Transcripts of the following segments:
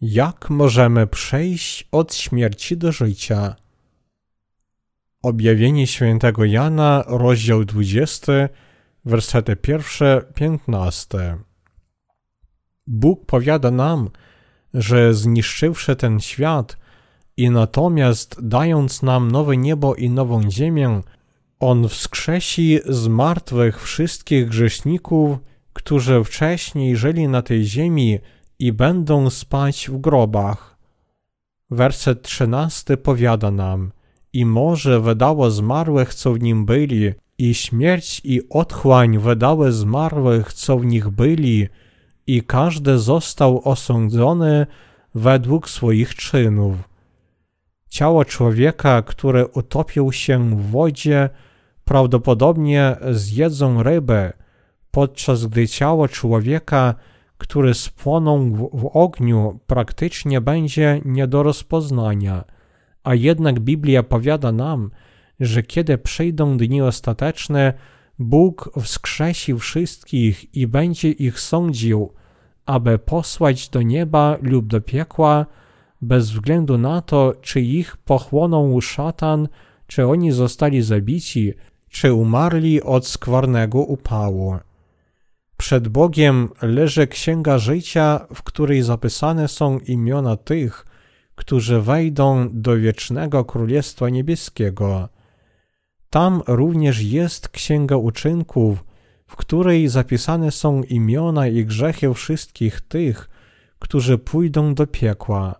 Jak możemy przejść od śmierci do życia? Objawienie świętego Jana, rozdział 20, wersety pierwsze, 15. Bóg powiada nam, że zniszczywszy ten świat i natomiast dając nam nowe niebo i nową ziemię, On wskrzesi z martwych wszystkich grzeszników, którzy wcześniej żyli na tej ziemi i będą spać w grobach. Werset trzynasty powiada nam, i morze wydało zmarłych, co w nim byli, i śmierć i otchłań wydały zmarłych, co w nich byli, i każdy został osądzony według swoich czynów. Ciało człowieka, który utopił się w wodzie, prawdopodobnie zjedzą ryby, podczas gdy ciało człowieka, który spłonął w, ogniu, praktycznie będzie nie do rozpoznania. A jednak Biblia powiada nam, że kiedy przyjdą dni ostateczne, Bóg wskrzesi wszystkich i będzie ich sądził, aby posłać do nieba lub do piekła, bez względu na to, czy ich pochłonął szatan, czy oni zostali zabici, czy umarli od skwarnego upału. Przed Bogiem leży księga życia, w której zapisane są imiona tych, którzy wejdą do wiecznego Królestwa Niebieskiego. Tam również jest księga uczynków, w której zapisane są imiona i grzechy wszystkich tych, którzy pójdą do piekła.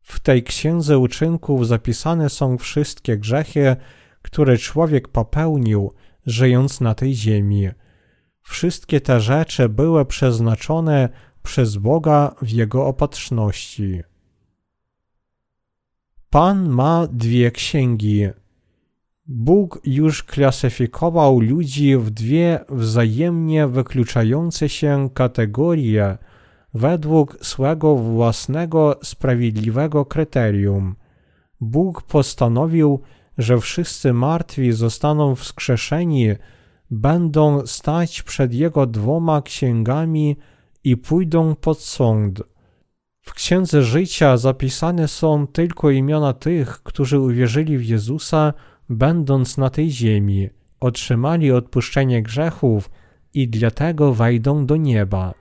W tej księdze uczynków zapisane są wszystkie grzechy, które człowiek popełnił, żyjąc na tej ziemi. Wszystkie te rzeczy były przeznaczone przez Boga w Jego opatrzności. Pan ma dwie księgi. Bóg już klasyfikował ludzi w dwie wzajemnie wykluczające się kategorie według swego własnego sprawiedliwego kryterium. Bóg postanowił, że wszyscy martwi zostaną wskrzeszeni, będą stać przed Jego dwoma księgami i pójdą pod sąd. W Księdze Życia zapisane są tylko imiona tych, którzy uwierzyli w Jezusa, będąc na tej ziemi, otrzymali odpuszczenie grzechów i dlatego wejdą do nieba.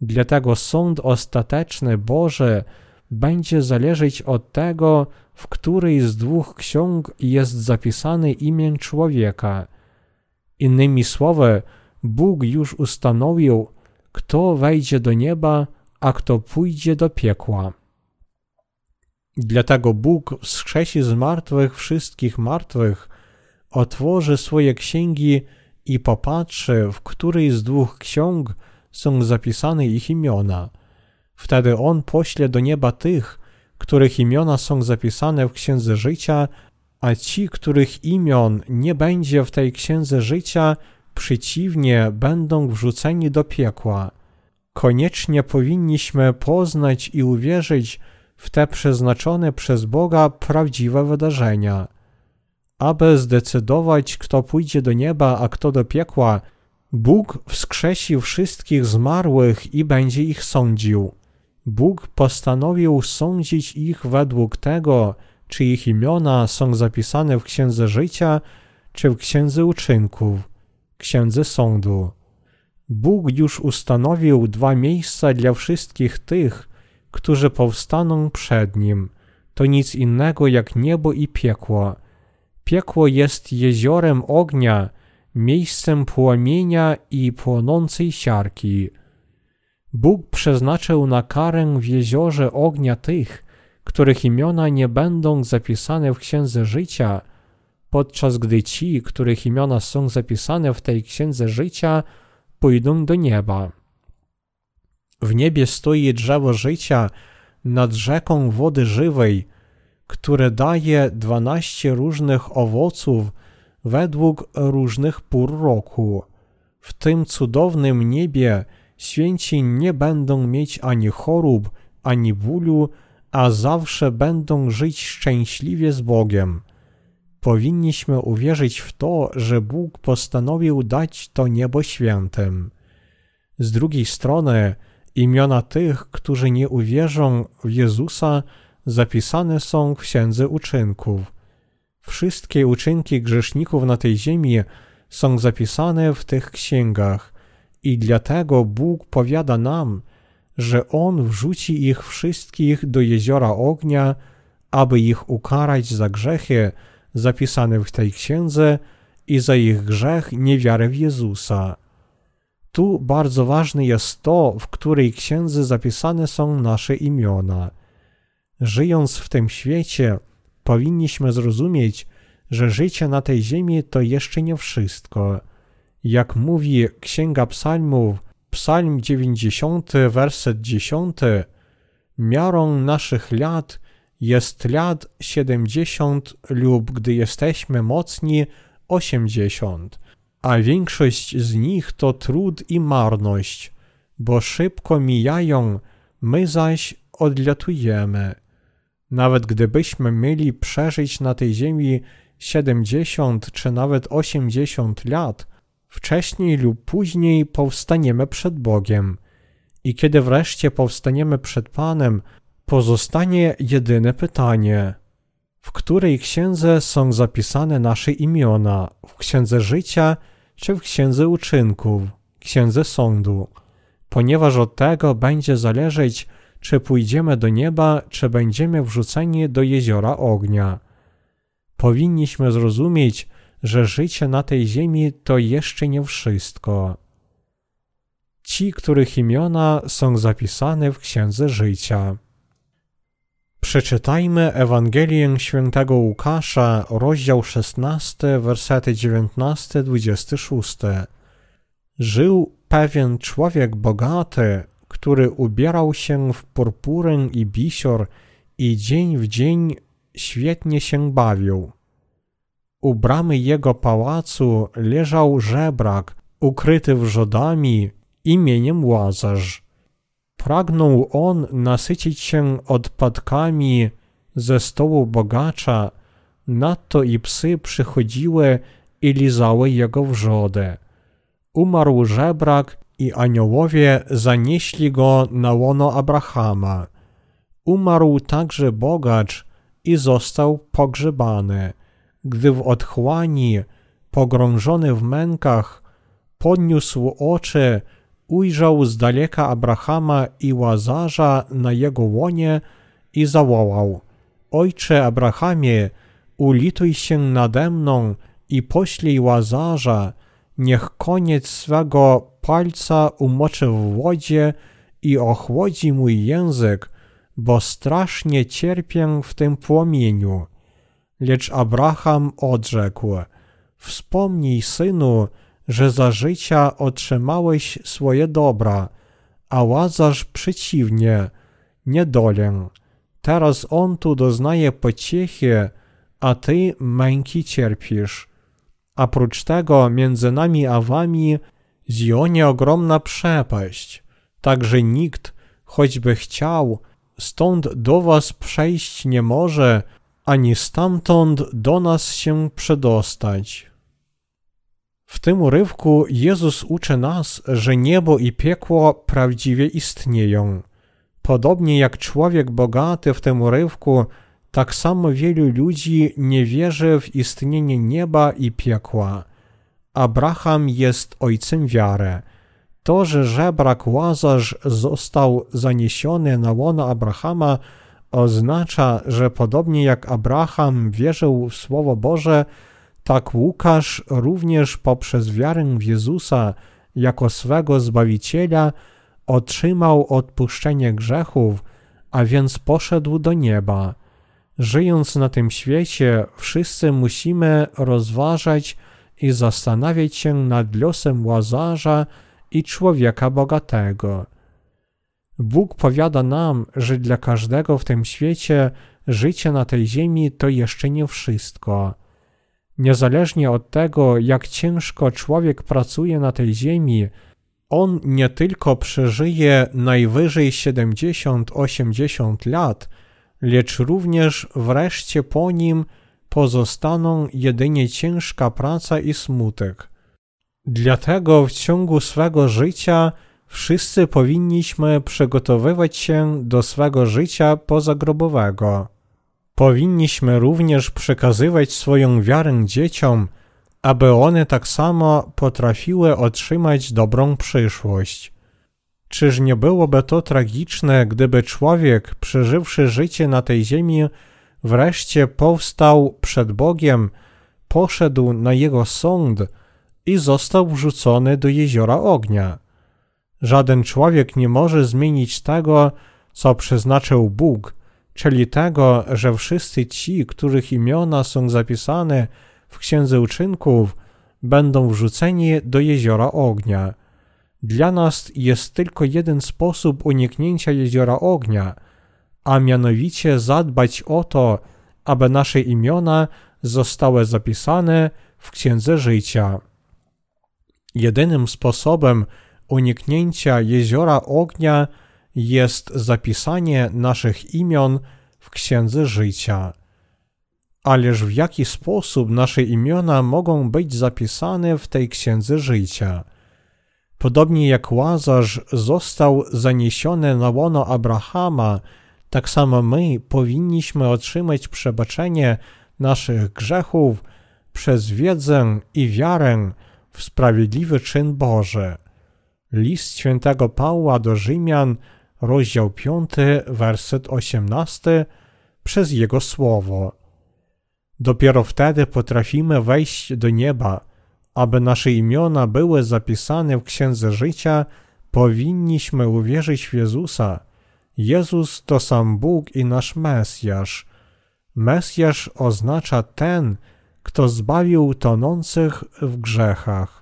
Dlatego sąd ostateczny Boże będzie zależeć od tego, w której z dwóch ksiąg jest zapisane imię człowieka. Innymi słowy, Bóg już ustanowił, kto wejdzie do nieba, a kto pójdzie do piekła. Dlatego Bóg wskrzesi z martwych wszystkich martwych, otworzy swoje księgi i popatrzy, w której z dwóch ksiąg są zapisane ich imiona. Wtedy On pośle do nieba tych, których imiona są zapisane w Księdze Życia, a ci, których imion nie będzie w tej Księdze Życia, przeciwnie, będą wrzuceni do piekła. Koniecznie powinniśmy poznać i uwierzyć w te przeznaczone przez Boga prawdziwe wydarzenia. Aby zdecydować, kto pójdzie do nieba, a kto do piekła, Bóg wskrzesi wszystkich zmarłych i będzie ich sądził. Bóg postanowił sądzić ich według tego, czy ich imiona są zapisane w Księdze Życia, czy w Księdze Uczynków, Księdze Sądu. Bóg już ustanowił dwa miejsca dla wszystkich tych, którzy powstaną przed Nim. To nic innego jak niebo i piekło. Piekło jest jeziorem ognia, miejscem płomienia i płonącej siarki. Bóg przeznaczył na karę w jeziorze ognia tych, których imiona nie będą zapisane w Księdze Życia, podczas gdy ci, których imiona są zapisane w tej Księdze Życia, pójdą do nieba. W niebie stoi drzewo życia nad rzeką wody żywej, które daje dwanaście różnych owoców według różnych pór roku. W tym cudownym niebie święci nie będą mieć ani chorób, ani bólu, a zawsze będą żyć szczęśliwie z Bogiem. Powinniśmy uwierzyć w to, że Bóg postanowił dać to niebo świętym. Z drugiej strony, imiona tych, którzy nie uwierzą w Jezusa, zapisane są w księdze uczynków. Wszystkie uczynki grzeszników na tej ziemi są zapisane w tych księgach i dlatego Bóg powiada nam, że On wrzuci ich wszystkich do jeziora ognia, aby ich ukarać za grzechy zapisane w tej księdze i za ich grzech niewiarę w Jezusa. Tu bardzo ważne jest to, w której księdze zapisane są nasze imiona. Żyjąc w tym świecie, powinniśmy zrozumieć, że życie na tej ziemi to jeszcze nie wszystko. Jak mówi Księga Psalmów, Psalm 90, werset 10, miarą naszych lat jest lat 70 lub gdy jesteśmy mocni 80, a większość z nich to trud i marność, bo szybko mijają, my zaś odlatujemy. Nawet gdybyśmy mieli przeżyć na tej ziemi 70 czy nawet 80 lat, wcześniej lub później powstaniemy przed Bogiem. I kiedy wreszcie powstaniemy przed Panem, pozostanie jedyne pytanie: w której księdze są zapisane nasze imiona? W księdze życia czy w księdze uczynków, księdze sądu? Ponieważ od tego będzie zależeć, czy pójdziemy do nieba, czy będziemy wrzuceni do jeziora ognia. Powinniśmy zrozumieć, że życie na tej ziemi to jeszcze nie wszystko. Ci, których imiona są zapisane w Księdze Życia. Przeczytajmy Ewangelię świętego Łukasza, rozdział 16, wersety 19-26. Żył pewien człowiek bogaty, który ubierał się w purpurę i bisior i dzień w dzień świetnie się bawił. U bramy jego pałacu leżał żebrak ukryty wrzodami imieniem Łazarz. Pragnął on nasycić się odpadkami ze stołu bogacza, nadto i psy przychodziły i lizały jego wrzodę. Umarł żebrak i aniołowie zanieśli go na łono Abrahama. Umarł także bogacz i został pogrzebany. Gdy w otchłani, pogrążony w mękach, podniósł oczy, ujrzał z daleka Abrahama i Łazarza na jego łonie i zawołał: Ojcze Abrahamie, ulituj się nade mną i poślij Łazarza, niech koniec swego palca umoczy w wodzie i ochłodzi mój język, bo strasznie cierpię w tym płomieniu. Lecz Abraham odrzekł: Wspomnij, synu, że za życia otrzymałeś swoje dobra, a Łazarz przeciwnie, niedolę. Teraz on tu doznaje pociechy, a ty męki cierpisz. A prócz tego między nami a wami zionie ogromna przepaść, tak że nikt, choćby chciał, stąd do was przejść nie może, ani stamtąd do nas się przedostać. W tym urywku Jezus uczy nas, że niebo i piekło prawdziwie istnieją. Podobnie jak człowiek bogaty w tym urywku, tak samo wielu ludzi nie wierzy w istnienie nieba i piekła. Abraham jest ojcem wiary. To, że żebrak Łazarz został zaniesiony na łono Abrahama, oznacza, że podobnie jak Abraham wierzył w Słowo Boże, tak Łukasz również poprzez wiarę w Jezusa jako swego Zbawiciela otrzymał odpuszczenie grzechów, a więc poszedł do nieba. Żyjąc na tym świecie, wszyscy musimy rozważać i zastanawiać się nad losem łazarza i człowieka bogatego. Bóg powiada nam, że dla każdego w tym świecie życie na tej ziemi to jeszcze nie wszystko. Niezależnie od tego, jak ciężko człowiek pracuje na tej ziemi, on nie tylko przeżyje najwyżej 70-80 lat, lecz również wreszcie po nim pozostaną jedynie ciężka praca i smutek. Dlatego w ciągu swego życia Wszyscy powinniśmy przygotowywać się do swego życia pozagrobowego. Powinniśmy również przekazywać swoją wiarę dzieciom, aby one tak samo potrafiły otrzymać dobrą przyszłość. Czyż nie byłoby to tragiczne, gdyby człowiek, przeżywszy życie na tej ziemi, wreszcie powstał przed Bogiem, poszedł na jego sąd i został wrzucony do jeziora ognia? Żaden człowiek nie może zmienić tego, co przeznaczył Bóg, czyli tego, że wszyscy ci, których imiona są zapisane w Księdze Uczynków, będą wrzuceni do jeziora ognia. Dla nas jest tylko jeden sposób uniknięcia jeziora ognia, a mianowicie zadbać o to, aby nasze imiona zostały zapisane w Księdze Życia. Jedynym sposobem uniknięcia jeziora ognia jest zapisanie naszych imion w Księdze Życia. Ależ w jaki sposób nasze imiona mogą być zapisane w tej Księdze Życia? Podobnie jak Łazarz został zaniesiony na łono Abrahama, tak samo my powinniśmy otrzymać przebaczenie naszych grzechów przez wiedzę i wiarę w sprawiedliwy czyn Boży. List świętego Pawła do Rzymian, rozdział 5, werset 18, przez jego słowo. Dopiero wtedy potrafimy wejść do nieba. Aby nasze imiona były zapisane w Księdze Życia, powinniśmy uwierzyć w Jezusa. Jezus to sam Bóg i nasz Mesjasz. Mesjasz oznacza ten, kto zbawił tonących w grzechach.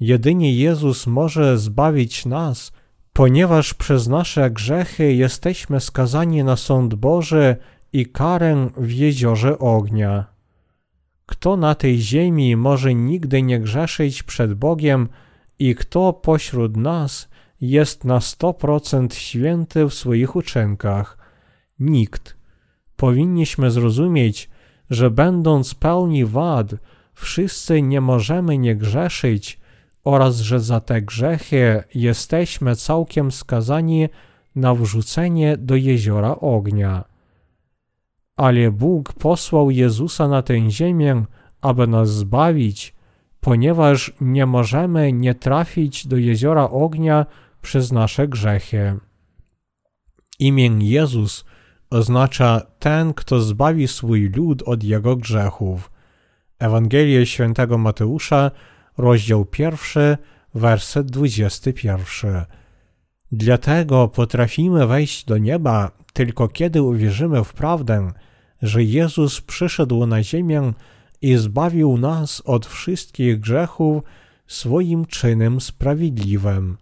Jedynie Jezus może zbawić nas, ponieważ przez nasze grzechy jesteśmy skazani na sąd Boży i karę w jeziorze ognia. Kto na tej ziemi może nigdy nie grzeszyć przed Bogiem i kto pośród nas jest na sto procent święty w swoich uczynkach? Nikt. Powinniśmy zrozumieć, że będąc pełni wad, wszyscy nie możemy nie grzeszyć oraz że za te grzechy jesteśmy całkiem skazani na wrzucenie do jeziora ognia. Ale Bóg posłał Jezusa na tę ziemię, aby nas zbawić, ponieważ nie możemy nie trafić do jeziora ognia przez nasze grzechy. Imię Jezus oznacza ten, kto zbawi swój lud od jego grzechów. Ewangelia świętego Mateusza, rozdział pierwszy, werset 21. Dlatego potrafimy wejść do nieba tylko kiedy uwierzymy w prawdę, że Jezus przyszedł na ziemię i zbawił nas od wszystkich grzechów swoim czynem sprawiedliwym.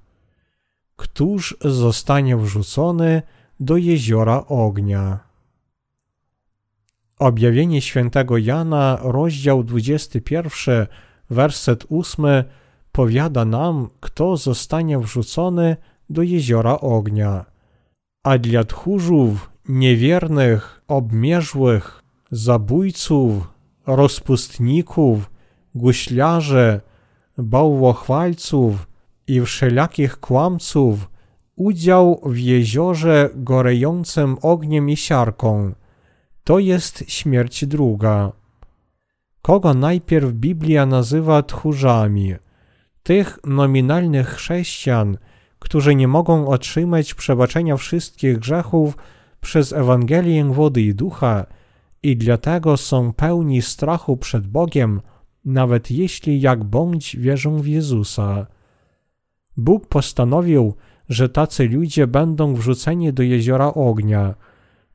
Któż zostanie wrzucony do jeziora ognia? Objawienie świętego Jana, rozdział 21, werset 8 powiada nam, kto zostanie wrzucony do jeziora ognia. A dla tchórzów, niewiernych, obmierzłych, zabójców, rozpustników, guślarzy, bałwochwalców i wszelakich kłamców udział w jeziorze gorejącym ogniem i siarką. To jest śmierć druga. Kogo najpierw Biblia nazywa tchórzami? Tych nominalnych chrześcijan, którzy nie mogą otrzymać przebaczenia wszystkich grzechów przez Ewangelię wody i ducha i dlatego są pełni strachu przed Bogiem, nawet jeśli jak bądź wierzą w Jezusa. Bóg postanowił, że tacy ludzie będą wrzuceni do jeziora ognia.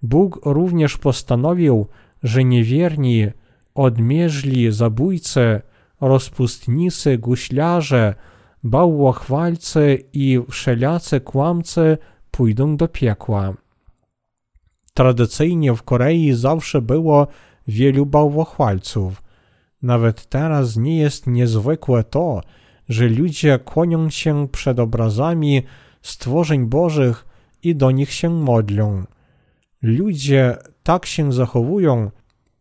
Bóg również postanowił, że niewierni, odmierzli zabójcy, rozpustnicy, guślarze, bałwochwalcy i wszelacy kłamcy pójdą do piekła. Tradycyjnie w Korei zawsze było wielu bałwochwalców. Nawet teraz nie jest niezwykłe to, że ludzie kłonią się przed obrazami stworzeń bożych i do nich się modlą. Ludzie tak się zachowują,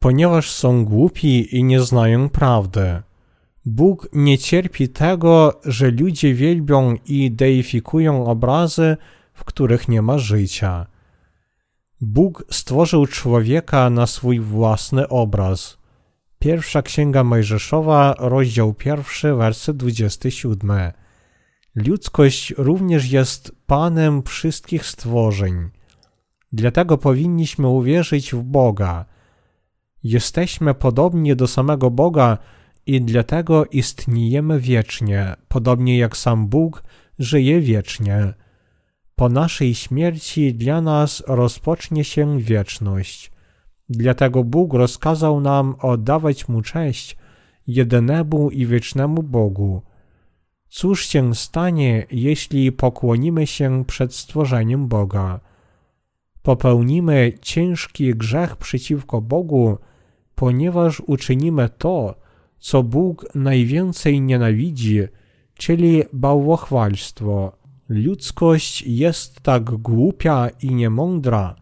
ponieważ są głupi i nie znają prawdy. Bóg nie cierpi tego, że ludzie wielbią i deifikują obrazy, w których nie ma życia. Bóg stworzył człowieka na swój własny obraz. Pierwsza Księga Mojżeszowa, rozdział pierwszy, werset 27. Ludzkość również jest Panem wszystkich stworzeń. Dlatego powinniśmy uwierzyć w Boga. Jesteśmy podobni do samego Boga i dlatego istniejemy wiecznie, podobnie jak sam Bóg żyje wiecznie. Po naszej śmierci dla nas rozpocznie się wieczność. Dlatego Bóg rozkazał nam oddawać Mu cześć, jedynemu i wiecznemu Bogu. Cóż się stanie, jeśli pokłonimy się przed stworzeniem Boga? Popełnimy ciężki grzech przeciwko Bogu, ponieważ uczynimy to, co Bóg najwięcej nienawidzi, czyli bałwochwalstwo. Ludzkość jest tak głupia i niemądra.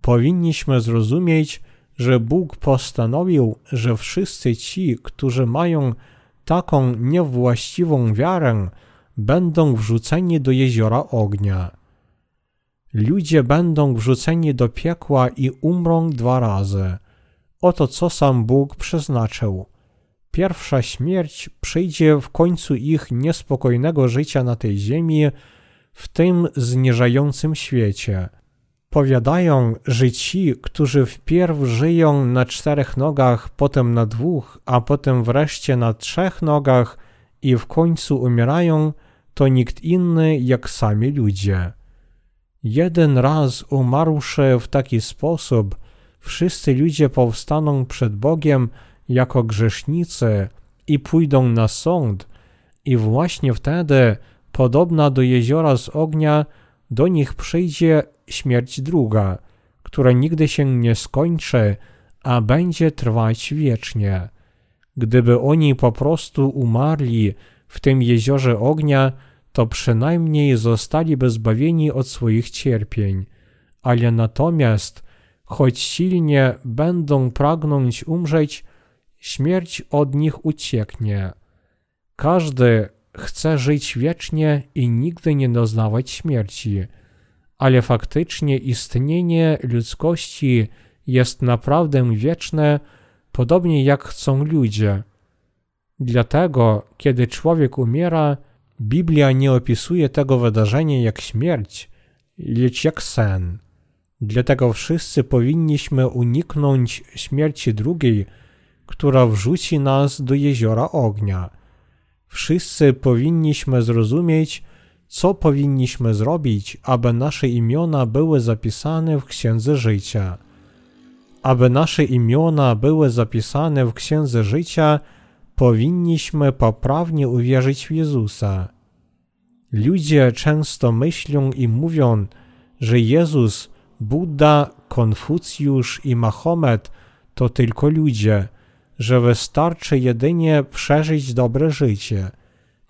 Powinniśmy zrozumieć, że Bóg postanowił, że wszyscy ci, którzy mają taką niewłaściwą wiarę, będą wrzuceni do jeziora ognia. Ludzie będą wrzuceni do piekła i umrą dwa razy. Oto co sam Bóg przeznaczył. Pierwsza śmierć przyjdzie w końcu ich niespokojnego życia na tej ziemi, w tym zniżającym świecie. Powiadają, że ci, którzy wpierw żyją na czterech nogach, potem na dwóch, a potem wreszcie na trzech nogach i w końcu umierają, to nikt inny jak sami ludzie. Jeden raz umarłszy w taki sposób, wszyscy ludzie powstaną przed Bogiem jako grzesznicy i pójdą na sąd, i właśnie wtedy, podobna do jeziora z ognia, do nich przyjdzie śmierć druga, która nigdy się nie skończy, a będzie trwać wiecznie. Gdyby oni po prostu umarli w tym jeziorze ognia, to przynajmniej zostaliby zbawieni od swoich cierpień, ale natomiast, choć silnie będą pragnąć umrzeć, śmierć od nich ucieknie. Każdy chce żyć wiecznie i nigdy nie doznawać śmierci, ale faktycznie istnienie ludzkości jest naprawdę wieczne, podobnie jak chcą ludzie. Dlatego, kiedy człowiek umiera, Biblia nie opisuje tego wydarzenia jak śmierć, lecz jak sen. Dlatego wszyscy powinniśmy uniknąć śmierci drugiej, która wrzuci nas do jeziora ognia. Wszyscy powinniśmy zrozumieć, co powinniśmy zrobić, aby nasze imiona były zapisane w Księdze Życia. Aby nasze imiona były zapisane w Księdze Życia, powinniśmy poprawnie uwierzyć w Jezusa. Ludzie często myślą i mówią, że Jezus, Buddha, Konfucjusz i Mahomet to tylko ludzie, że wystarczy jedynie przeżyć dobre życie.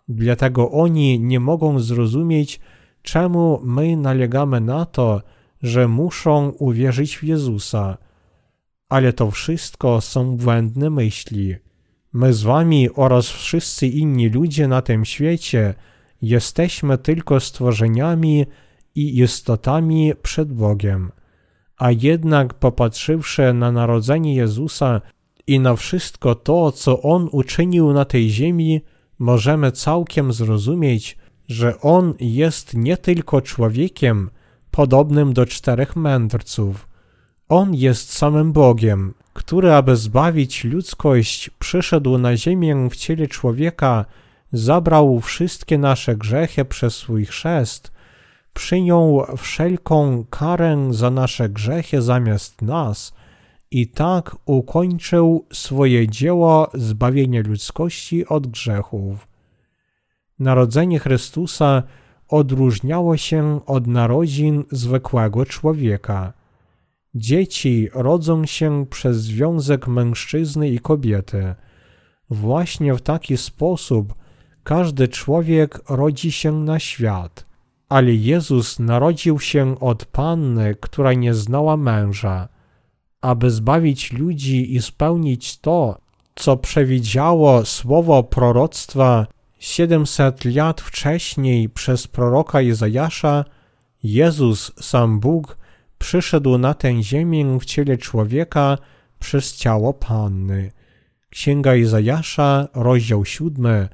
Dlatego oni nie mogą zrozumieć, czemu my nalegamy na to, że muszą uwierzyć w Jezusa. Ale to wszystko są błędne myśli. My z wami oraz wszyscy inni ludzie na tym świecie jesteśmy tylko stworzeniami i istotami przed Bogiem. A jednak popatrzywszy na narodzenie Jezusa i na wszystko to, co On uczynił na tej ziemi, możemy całkiem zrozumieć, że On jest nie tylko człowiekiem podobnym do czterech mędrców. On jest samym Bogiem, który, aby zbawić ludzkość, przyszedł na ziemię w ciele człowieka, zabrał wszystkie nasze grzechy przez swój chrzest, przyjął wszelką karę za nasze grzechy zamiast nas i tak ukończył swoje dzieło zbawienia ludzkości od grzechów. Narodzenie Chrystusa odróżniało się od narodzin zwykłego człowieka. Dzieci rodzą się przez związek mężczyzny i kobiety. Właśnie w taki sposób każdy człowiek rodzi się na świat, ale Jezus narodził się od panny, która nie znała męża. Aby zbawić ludzi i spełnić to, co przewidziało słowo proroctwa 700 lat wcześniej przez proroka Izajasza, Jezus, sam Bóg, przyszedł na tę ziemię w ciele człowieka przez ciało Panny. Księga Izajasza, rozdział 7,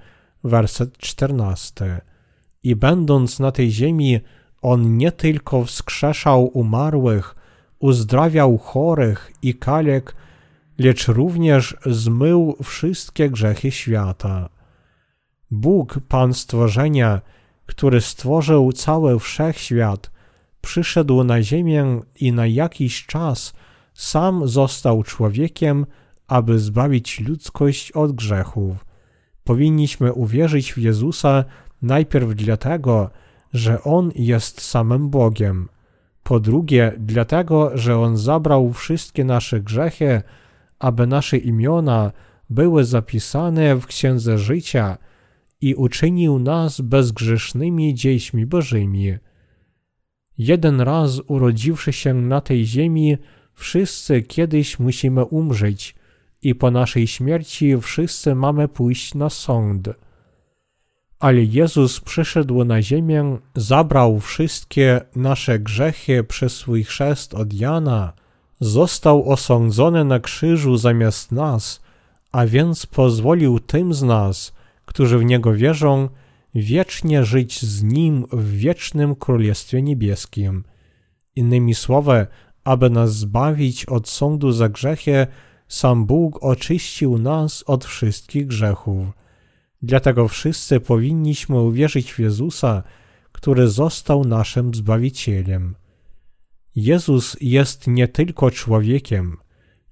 werset 14. I będąc na tej ziemi, On nie tylko wskrzeszał umarłych, uzdrawiał chorych i kalek, lecz również zmył wszystkie grzechy świata. Bóg, Pan stworzenia, który stworzył cały wszechświat, przyszedł na ziemię i na jakiś czas sam został człowiekiem, aby zbawić ludzkość od grzechów. Powinniśmy uwierzyć w Jezusa najpierw dlatego, że On jest samym Bogiem. Po drugie, dlatego, że On zabrał wszystkie nasze grzechy, aby nasze imiona były zapisane w Księdze Życia i uczynił nas bezgrzesznymi dziećmi Bożymi. Jeden raz urodziwszy się na tej ziemi, wszyscy kiedyś musimy umrzeć i po naszej śmierci wszyscy mamy pójść na sąd. Ale Jezus przyszedł na ziemię, zabrał wszystkie nasze grzechy przez swój chrzest od Jana, został osądzony na krzyżu zamiast nas, a więc pozwolił tym z nas, którzy w Niego wierzą, wiecznie żyć z Nim w wiecznym Królestwie Niebieskim. Innymi słowy, aby nas zbawić od sądu za grzechy, sam Bóg oczyścił nas od wszystkich grzechów. Dlatego wszyscy powinniśmy uwierzyć w Jezusa, który został naszym Zbawicielem. Jezus jest nie tylko człowiekiem.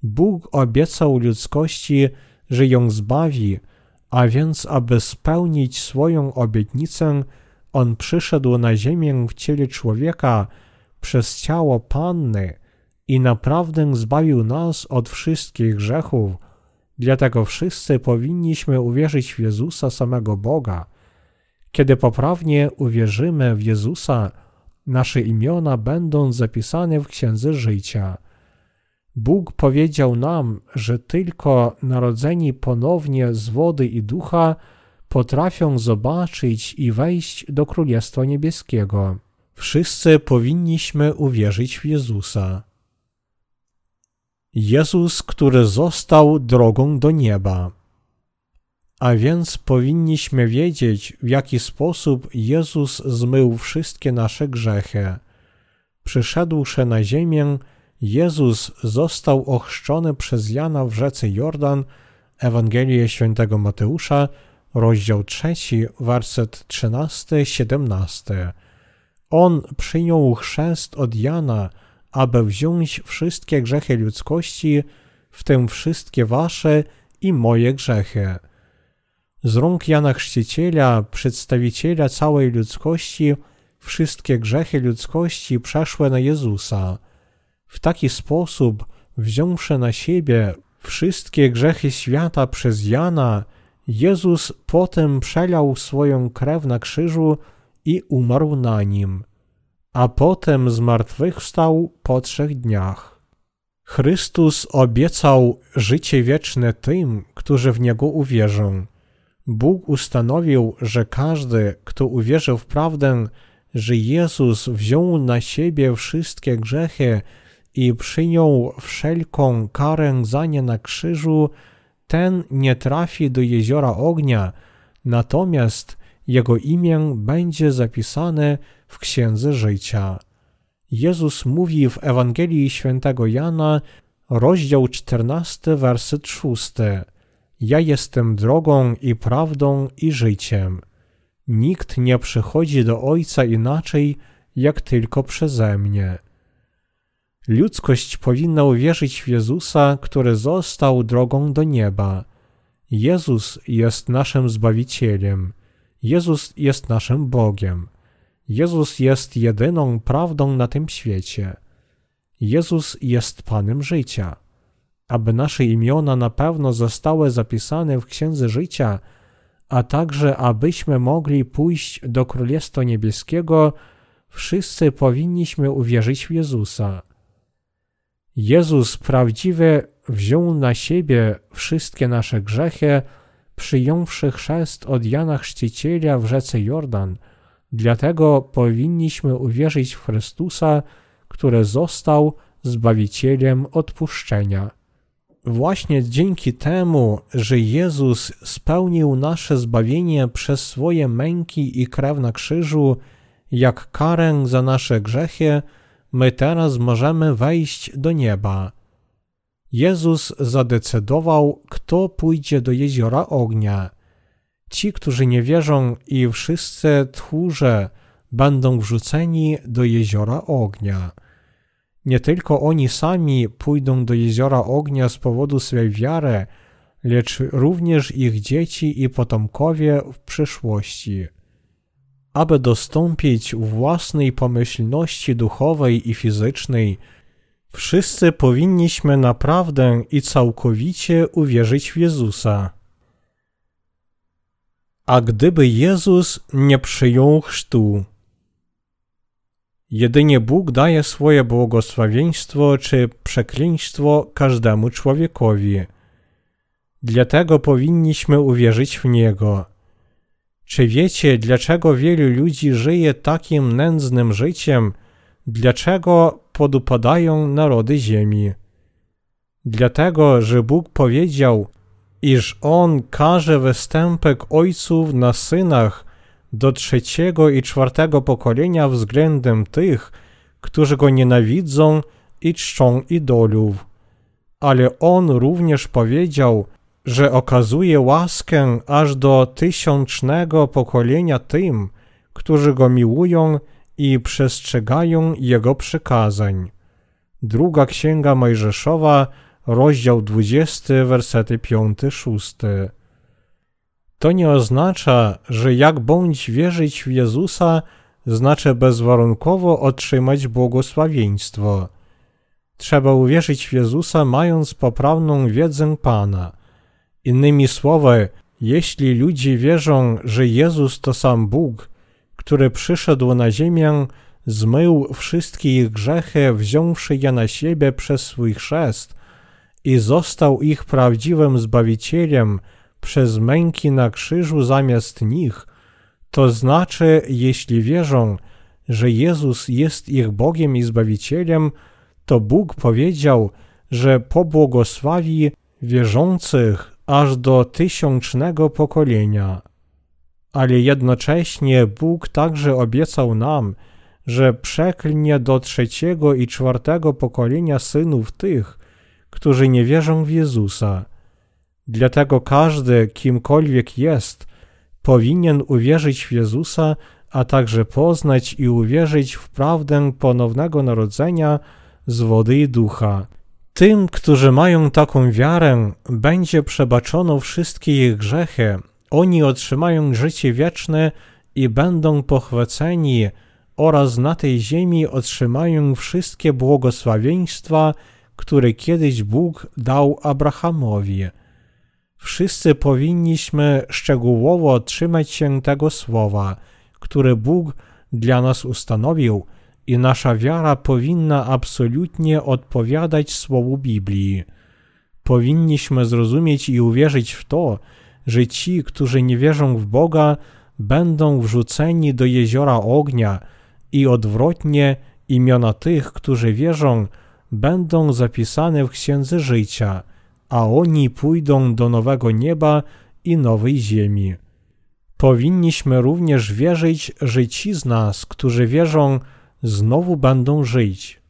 Bóg obiecał ludzkości, że ją zbawi, a więc aby spełnić swoją obietnicę, On przyszedł na ziemię w ciele człowieka przez ciało Panny i naprawdę zbawił nas od wszystkich grzechów. Dlatego wszyscy powinniśmy uwierzyć w Jezusa samego Boga. Kiedy poprawnie uwierzymy w Jezusa, nasze imiona będą zapisane w Księdze Życia. Bóg powiedział nam, że tylko narodzeni ponownie z wody i ducha potrafią zobaczyć i wejść do Królestwa Niebieskiego. Wszyscy powinniśmy uwierzyć w Jezusa. Jezus, który został drogą do nieba. A więc powinniśmy wiedzieć, w jaki sposób Jezus zmył wszystkie nasze grzechy. Przyszedłszy na ziemię, Jezus został ochrzczony przez Jana w rzece Jordan, Ewangelię świętego Mateusza, rozdział 3, werset 13-17. On przyjął chrzest od Jana, aby wziąć wszystkie grzechy ludzkości, w tym wszystkie wasze i moje grzechy. Z rąk Jana Chrzciciela, przedstawiciela całej ludzkości, wszystkie grzechy ludzkości przeszły na Jezusa. W taki sposób, wziąwszy na siebie wszystkie grzechy świata przez Jana, Jezus potem przelał swoją krew na krzyżu i umarł na nim, a potem zmartwychwstał po trzech dniach. Chrystus obiecał życie wieczne tym, którzy w Niego uwierzą. Bóg ustanowił, że każdy, kto uwierzył w prawdę, że Jezus wziął na siebie wszystkie grzechy i przyjął wszelką karę za nie na krzyżu, ten nie trafi do jeziora ognia, natomiast jego imię będzie zapisane w Księdze Życia. Jezus mówi w Ewangelii Świętego Jana, rozdział 14, werset 6. Ja jestem drogą i prawdą i życiem. Nikt nie przychodzi do Ojca inaczej, jak tylko przeze mnie. Ludzkość powinna uwierzyć w Jezusa, który został drogą do nieba. Jezus jest naszym Zbawicielem. Jezus jest naszym Bogiem. Jezus jest jedyną prawdą na tym świecie. Jezus jest Panem życia. Aby nasze imiona na pewno zostały zapisane w Księdze Życia, a także abyśmy mogli pójść do Królestwa Niebieskiego, wszyscy powinniśmy uwierzyć w Jezusa. Jezus prawdziwie wziął na siebie wszystkie nasze grzechy, przyjąwszy chrzest od Jana Chrzciciela w rzece Jordan. Dlatego powinniśmy uwierzyć w Chrystusa, który został Zbawicielem odpuszczenia. Właśnie dzięki temu, że Jezus spełnił nasze zbawienie przez swoje męki i krew na krzyżu, jak karę za nasze grzechy, my teraz możemy wejść do nieba. Jezus zadecydował, kto pójdzie do jeziora ognia. Ci, którzy nie wierzą i wszyscy tchórze będą wrzuceni do jeziora ognia. Nie tylko oni sami pójdą do jeziora ognia z powodu swej wiary, lecz również ich dzieci i potomkowie w przyszłości. Aby dostąpić własnej pomyślności duchowej i fizycznej, wszyscy powinniśmy naprawdę i całkowicie uwierzyć w Jezusa. A gdyby Jezus nie przyjął chrztu, Jedynie Bóg daje swoje błogosławieństwo czy przekleństwo każdemu człowiekowi. Dlatego powinniśmy uwierzyć w Niego. Czy wiecie, dlaczego wielu ludzi żyje takim nędznym życiem? Dlaczego podupadają narody ziemi? Dlatego, że Bóg powiedział, iż On każe występek ojców na synach do trzeciego i czwartego pokolenia względem tych, którzy go nienawidzą i czczą idolów. Ale on również powiedział, że okazuje łaskę aż do tysiącznego pokolenia tym, którzy go miłują i przestrzegają jego przykazań. Druga Księga Mojżeszowa, rozdział 20, wersety 5-6. To nie oznacza, że jak bądź wierzyć w Jezusa, znaczy bezwarunkowo otrzymać błogosławieństwo. Trzeba uwierzyć w Jezusa, mając poprawną wiedzę Pana. Innymi słowy, jeśli ludzie wierzą, że Jezus to sam Bóg, który przyszedł na ziemię, zmył wszystkie ich grzechy, wziąwszy je na siebie przez swój chrzest i został ich prawdziwym Zbawicielem, przez męki na krzyżu zamiast nich, to znaczy, jeśli wierzą, że Jezus jest ich Bogiem i Zbawicielem, to Bóg powiedział, że pobłogosławi wierzących aż do tysiącznego pokolenia. Ale jednocześnie Bóg także obiecał nam, że przeklnie do trzeciego i czwartego pokolenia synów tych, którzy nie wierzą w Jezusa. Dlatego każdy, kimkolwiek jest, powinien uwierzyć w Jezusa, a także poznać i uwierzyć w prawdę ponownego narodzenia z wody i ducha. Tym, którzy mają taką wiarę, będzie przebaczono wszystkie ich grzechy, oni otrzymają życie wieczne i będą pochwyceni oraz na tej ziemi otrzymają wszystkie błogosławieństwa, które kiedyś Bóg dał Abrahamowi. Wszyscy powinniśmy szczegółowo trzymać się tego słowa, które Bóg dla nas ustanowił, i nasza wiara powinna absolutnie odpowiadać słowu Biblii. Powinniśmy zrozumieć i uwierzyć w to, że ci, którzy nie wierzą w Boga, będą wrzuceni do jeziora ognia i odwrotnie imiona tych, którzy wierzą, będą zapisane w księdze życia a oni pójdą do nowego nieba i nowej ziemi. Powinniśmy również wierzyć, że ci z nas, którzy wierzą, znowu będą żyć.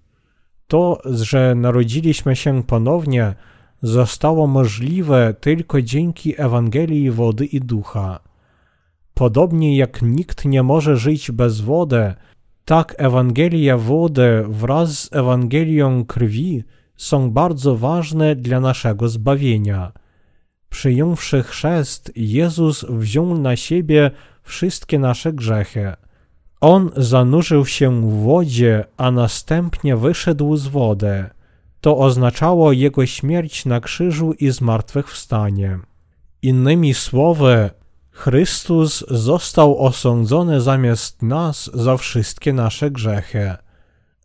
To, że narodziliśmy się ponownie, zostało możliwe tylko dzięki Ewangelii wody i ducha. Podobnie jak nikt nie może żyć bez wody, tak Ewangelia wody wraz z Ewangelią krwi są bardzo ważne dla naszego zbawienia. Przyjąwszy chrzest, Jezus wziął na siebie wszystkie nasze grzechy. On zanurzył się w wodzie, a następnie wyszedł z wody. To oznaczało Jego śmierć na krzyżu i zmartwychwstanie. Innymi słowy, Chrystus został osądzony zamiast nas za wszystkie nasze grzechy,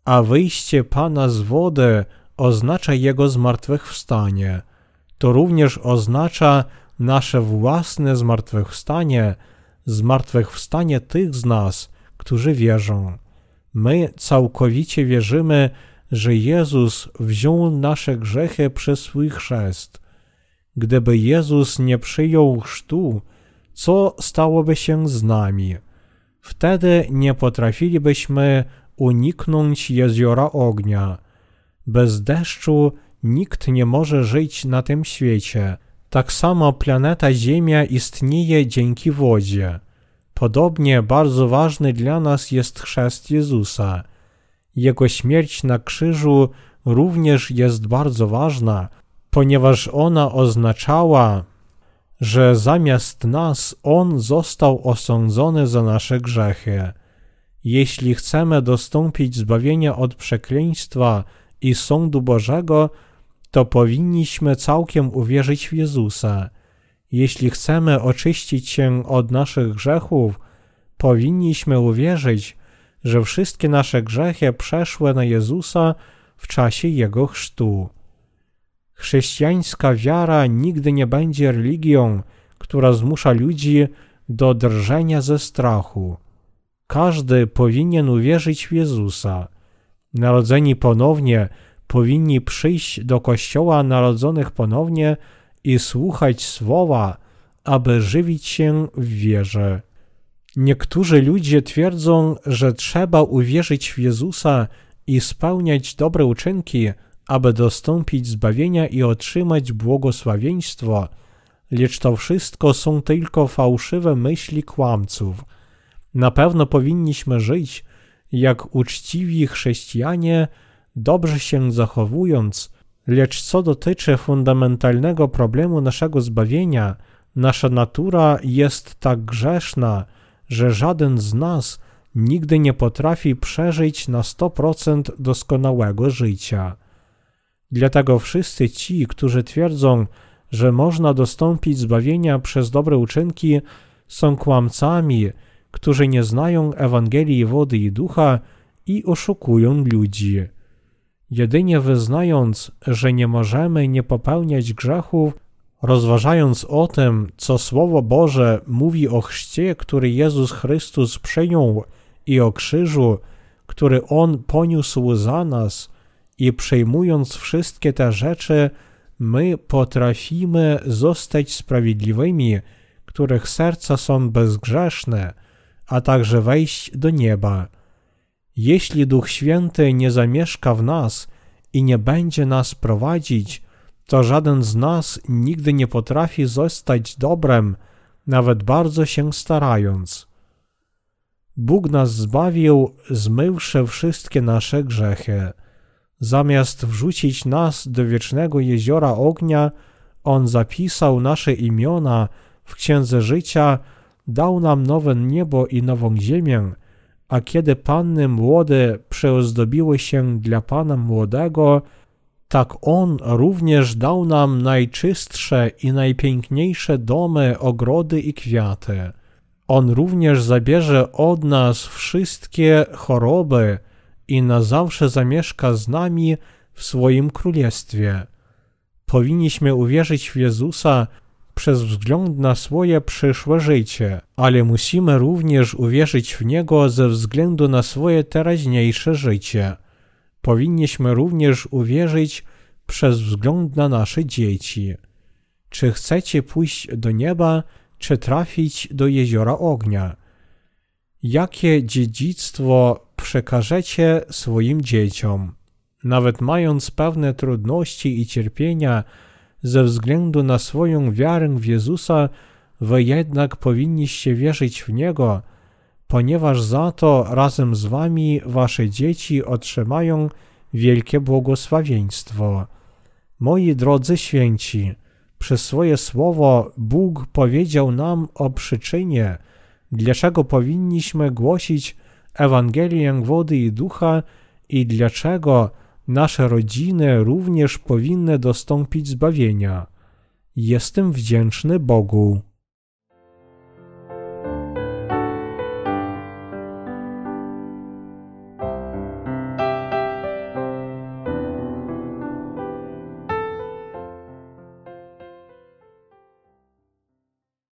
a wyjście Pana z wody oznacza Jego zmartwychwstanie. To również oznacza nasze własne zmartwychwstanie, zmartwychwstanie tych z nas, którzy wierzą. My całkowicie wierzymy, że Jezus wziął nasze grzechy przez swój chrzest. Gdyby Jezus nie przyjął chrztu, co stałoby się z nami? Wtedy nie potrafilibyśmy uniknąć jeziora ognia. Bez deszczu nikt nie może żyć na tym świecie. Tak samo planeta Ziemia istnieje dzięki wodzie. Podobnie bardzo ważny dla nas jest chrzest Jezusa. Jego śmierć na krzyżu również jest bardzo ważna, ponieważ ona oznaczała, że zamiast nas On został osądzony za nasze grzechy. Jeśli chcemy dostąpić zbawienia od przekleństwa i sądu Bożego, to powinniśmy całkiem uwierzyć w Jezusa. Jeśli chcemy oczyścić się od naszych grzechów, powinniśmy uwierzyć, że wszystkie nasze grzechy przeszły na Jezusa w czasie Jego chrztu. Chrześcijańska wiara nigdy nie będzie religią, która zmusza ludzi do drżenia ze strachu. Każdy powinien uwierzyć w Jezusa. Narodzeni ponownie powinni przyjść do kościoła narodzonych ponownie i słuchać słowa, aby żywić się w wierze. Niektórzy ludzie twierdzą, że trzeba uwierzyć w Jezusa i spełniać dobre uczynki, aby dostąpić zbawienia i otrzymać błogosławieństwo, lecz to wszystko są tylko fałszywe myśli kłamców. Na pewno powinniśmy żyć jak uczciwi chrześcijanie, dobrze się zachowując, lecz co dotyczy fundamentalnego problemu naszego zbawienia, nasza natura jest tak grzeszna, że żaden z nas nigdy nie potrafi przeżyć na 100% doskonałego życia. Dlatego wszyscy ci, którzy twierdzą, że można dostąpić zbawienia przez dobre uczynki, są kłamcami, którzy nie znają Ewangelii wody i ducha i oszukują ludzi. Jedynie wyznając, że nie możemy nie popełniać grzechów, rozważając o tym, co Słowo Boże mówi o chrzcie, który Jezus Chrystus przyjął i o krzyżu, który On poniósł za nas, i przejmując wszystkie te rzeczy, my potrafimy zostać sprawiedliwymi, których serca są bezgrzeszne, a także wejść do nieba. Jeśli Duch Święty nie zamieszka w nas i nie będzie nas prowadzić, to żaden z nas nigdy nie potrafi zostać dobrem, nawet bardzo się starając. Bóg nas zbawił, zmywszy wszystkie nasze grzechy. Zamiast wrzucić nas do wiecznego jeziora ognia, On zapisał nasze imiona w księdze życia, dał nam nowe niebo i nową ziemię, a kiedy panny młode przeozdobiły się dla Pana młodego, tak On również dał nam najczystsze i najpiękniejsze domy, ogrody i kwiaty. On również zabierze od nas wszystkie choroby i na zawsze zamieszka z nami w swoim królestwie. Powinniśmy uwierzyć w Jezusa przez wzgląd na swoje przyszłe życie, ale musimy również uwierzyć w Niego ze względu na swoje teraźniejsze życie. Powinniśmy również uwierzyć przez wzgląd na nasze dzieci. Czy chcecie pójść do nieba, czy trafić do jeziora ognia? Jakie dziedzictwo przekażecie swoim dzieciom? Nawet mając pewne trudności i cierpienia, ze względu na swoją wiarę w Jezusa, wy jednak powinniście wierzyć w Niego, ponieważ za to razem z wami wasze dzieci otrzymają wielkie błogosławieństwo. Moi drodzy święci, przez swoje słowo Bóg powiedział nam o przyczynie, dlaczego powinniśmy głosić Ewangelię wody i ducha i dlaczego nasze rodziny również powinny dostąpić zbawienia. Jestem wdzięczny Bogu.